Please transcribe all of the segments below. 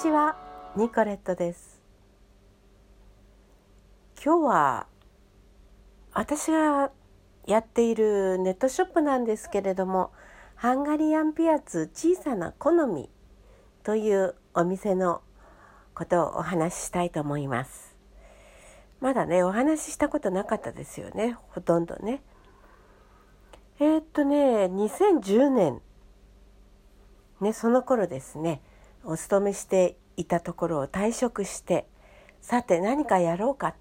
ちは、ニコレットです。今日は私がやっているネットショップなんですけれども、ハンガリアンピアツ小さな好みというお店のことをお話ししたいと思います。まだね、お話ししたことなかったですよね、ほとんどね。えー、っとね、2010年、ね、その頃ですね、お勤めしていたところを退職してさて何かやろうか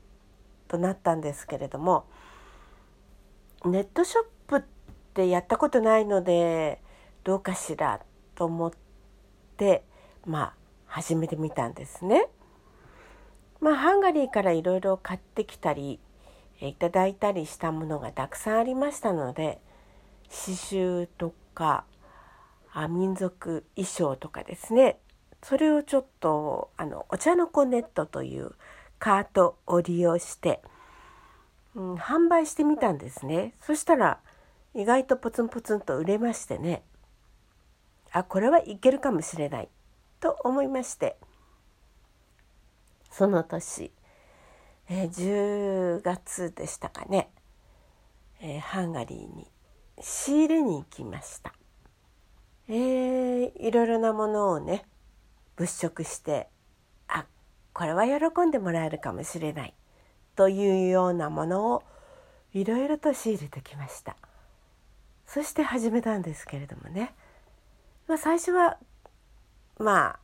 となったんですけれどもネットショップってやったことないのでどうかしらと思ってまあ始めてみたんですね。まあハンガリーからいろいろ買ってきたりいただいたりしたものがたくさんありましたので刺繍とか民族衣装とかですねそれをちょっとあのお茶の子ネットというカートを利用して、うん、販売してみたんですね。そしたら意外とポツンポツンと売れましてね。あこれはいけるかもしれない。と思いまして。その年、えー、10月でしたかね、えー、ハンガリーに仕入れに行きました。えー、いろいろなものをね物色してあこれは喜んでもらえるかもしれないというようなものをいろいろと仕入れてきました。そして始めたんですけれどもね、まあ、最初はまあ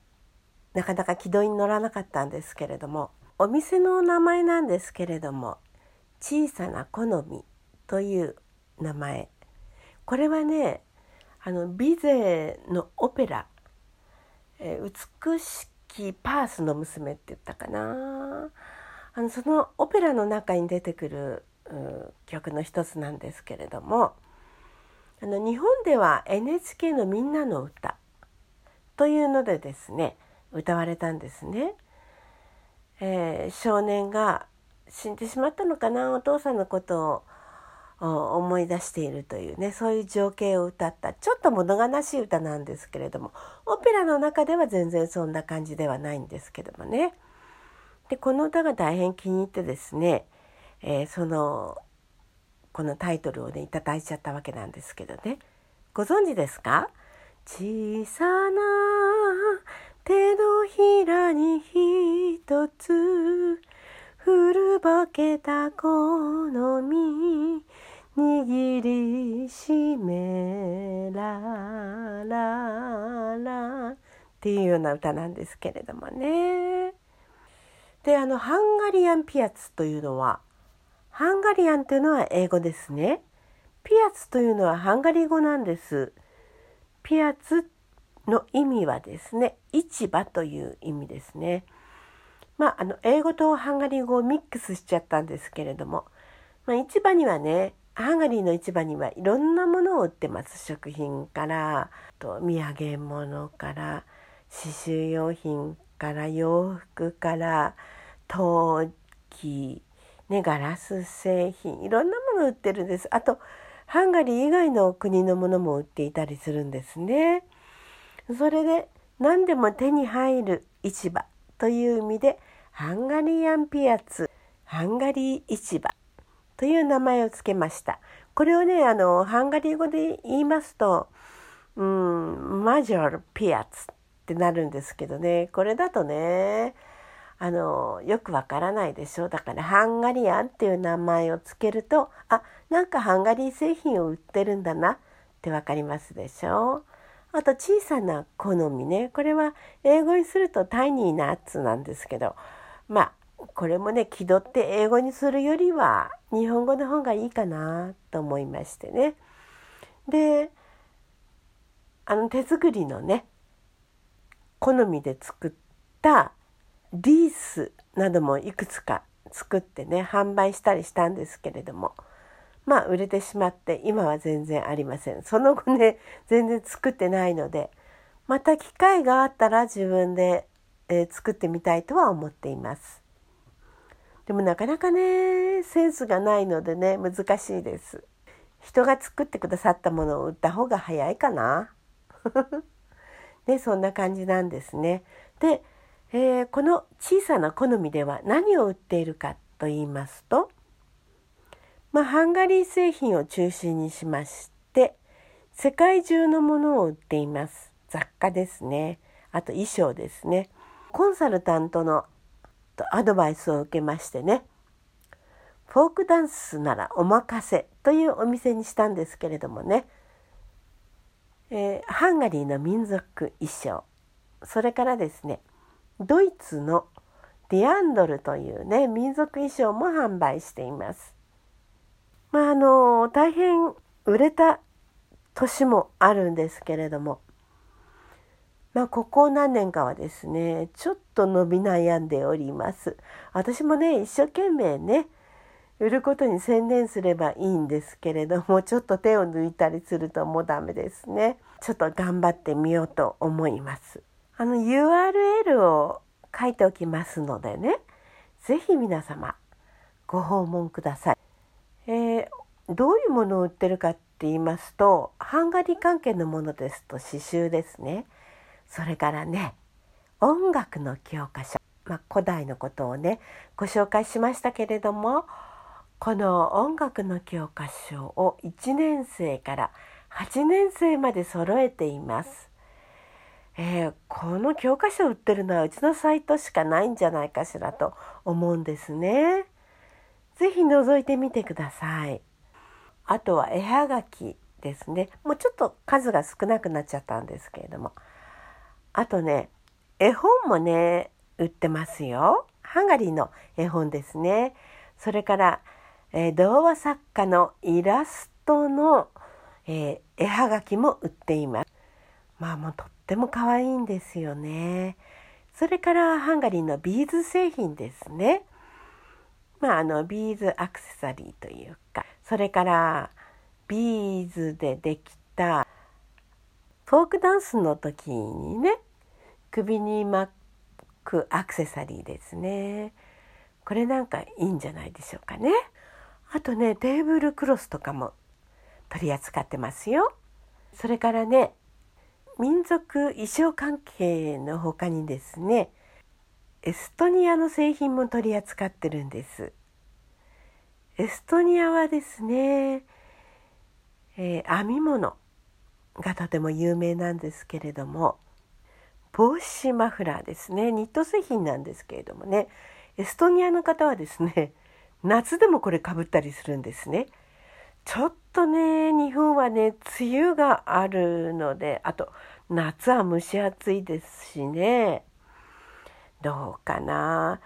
なかなか軌道に乗らなかったんですけれどもお店の名前なんですけれども「小さな好み」という名前。これはねあのビゼのオペラ「えー、美しきパースの娘」って言ったかなあのそのオペラの中に出てくる曲の一つなんですけれどもあの日本では NHK の「みんなの歌というのでですね歌われたんですね。えー、少年が死んでしまったのかなお父さんのことを思い出しているというねそういう情景を歌ったちょっと物悲しい歌なんですけれどもオペラの中では全然そんな感じではないんですけどもね。でこの歌が大変気に入ってですね、えー、そのこのタイトルをねいただいちゃったわけなんですけどね。ご存知ですか？小さな手のひらに一つ古ぼけた好み。握りしめらららっていうような歌なんですけれどもね。であのハンガリアンピアツというのはハンガリアンというのは英語ですね。ピアツというのはハンガリー語なんです。ピアツの意味はですね市場という意味ですね。まあ、あの英語とハンガリー語をミックスしちゃったんですけれども、まあ、市場にはねハンガリーの市場にはいろんなものを売ってます食品からと土産物から刺繍用品から洋服から陶器、ね、ガラス製品いろんなもの売ってるんですあとハンガリー以外の国のものも売っていたりするんですね。それで何でも手に入る市場という意味でハンガリアンピアツハンガリー市場という名前を付けました。これをねあのハンガリー語で言いますと、うん、マジョルピアツってなるんですけどね。これだとねあのよくわからないでしょ。だからハンガリアンっていう名前を付けるとあなんかハンガリー製品を売ってるんだなってわかりますでしょ。あと小さな好みね。これは英語にするとタイニーナッツなんですけど。まあこれもね気取って英語にするよりは日本語の方がいいかなと思いましてね。であの手作りのね好みで作ったリースなどもいくつか作ってね販売したりしたんですけれどもまあ売れてしまって今は全然ありませんその後ね全然作ってないのでまた機会があったら自分で、えー、作ってみたいとは思っていますでもなかなかねセンスがないのでね難しいです。人が作ってくださったものを売った方が早いかな。ねそんな感じなんですね。でえー、この小さな好みでは何を売っているかと言いますと、まあ、ハンガリー製品を中心にしまして世界中のものを売っています。雑貨ですね。あと衣装ですね。コンサルタントのとアドバイスを受けましてね。フォークダンスならお任せというお店にしたんですけれどもね、えー、ハンガリーの民族衣装。それからですねドイツのディアンドルというね民族衣装も販売しています。まああの大変売れた年もあるんですけれどもまあここ何年かはですねちょっと伸び悩んでおります。私もね一生懸命ね売ることに専念すればいいんですけれどもちょっと手を抜いたりするともうダメですね。ちょっと頑張ってみようと思います。あの URL を書いておきますのでね是非皆様ご訪問ください、えー、どういうものを売ってるかって言いますとハンガリー関係のものですと刺繍ですねそれからね音楽の教科書、まあ、古代のことをねご紹介しましたけれどもこの音楽の教科書を1年生から8年生まで揃えています。えー、この教科書売ってるのはうちのサイトしかないんじゃないかしらと思うんですね。ぜひ覗いてみてください。あとは絵はがきですね。もうちょっと数が少なくなっちゃったんですけれども。あとね、絵本もね、売ってますよ。ハンガリーの絵本ですね。それから、えー、童話作家のイラストの、えー、絵はがきも売っています。まあもうとっても可愛いんですよね。それからハンガリーのビーズ製品ですね。まああのビーズアクセサリーというかそれからビーズでできたフォークダンスの時にね首に巻くアクセサリーですね。これなんかいいんじゃないでしょうかね。あとねテーブルクロスとかも取り扱ってますよ。それからね民族衣装関係の他にですねエストニアの製品も取り扱ってるんですエストニアはですね、えー、編み物がとても有名なんですけれども帽子マフラーですねニット製品なんですけれどもねエストニアの方はですね 夏でもこれかぶったりするんですね。ちょっとね日本はね梅雨があるのであと夏は蒸し暑いですしねどうかな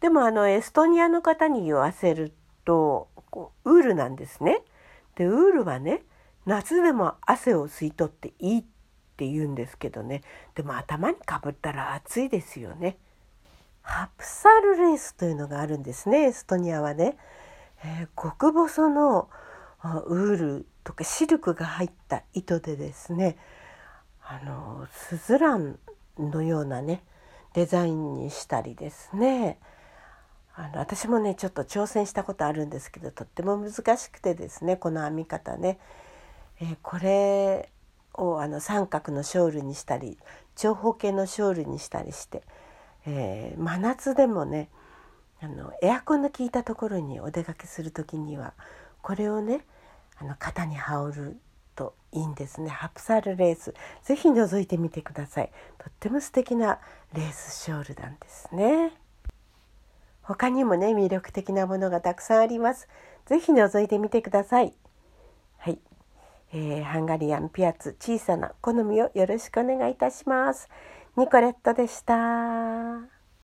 でもあのエストニアの方に言わせるとウールなんですね。でウールはね夏でも汗を吸い取っていいってって言うんですけどねでも頭にかぶったら暑いですよね。ハプサルレースというのがあるんですねエストニアはね。えー、極細のウールとかシルクが入った糸でですねあのスズランのようなねデザインにしたりですねあの私もねちょっと挑戦したことあるんですけどとっても難しくてですねこの編み方ね、えー、これをあの三角のショールにしたり長方形のショールにしたりして、えー、真夏でもねあのエアコンの効いたところにお出かけする時にはこれをねあの肩に羽織るといいんですね。ハプサルレース。ぜひ覗いてみてください。とっても素敵なレースショールなんですね。他にもね魅力的なものがたくさんあります。ぜひ覗いてみてくださいはい、えー、ハンガリアンピアツ小さな好みをよろしくお願いいたしますニコレットでした。